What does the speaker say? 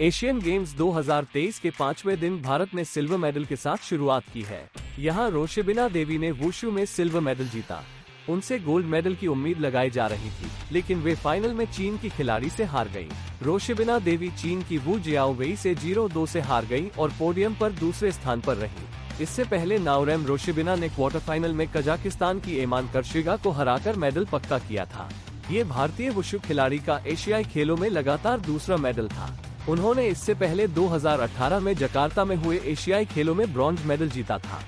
Asian games 2023 के पाँचवें दिन भारत ने सिल्वर मेडल के साथ शुरुआत की है। यहाँ रोशबिना देवी ने वुशु में सिल्वर मेडल जीता। उनसे गोल्ड मेडल की उम्मीद लगाई जा रही थी, लेकिन वे फाइनल में चीन की खिलाड़ी से हार गई रोशबिना देवी चीन की वू जियाओ वेई से ज़ीरो दो से हार गई और पोडियम पर दूसरे स्थान पर रही। इससे पहले नावरेम रोशबिना ने क्वार्टर फाइनल में कजाकिस्तान की एमान कर्शिगा को हराकर मेडल पक्का किया था। ये भारतीय वुशु खिलाड़ी का एशियाई खेलों में लगातार दूसरा मेडल था। उन्होंने इससे पहले 2018 में जकार्ता में हुए एशियाई खेलों में ब्रॉन्ज मेडल जीता था।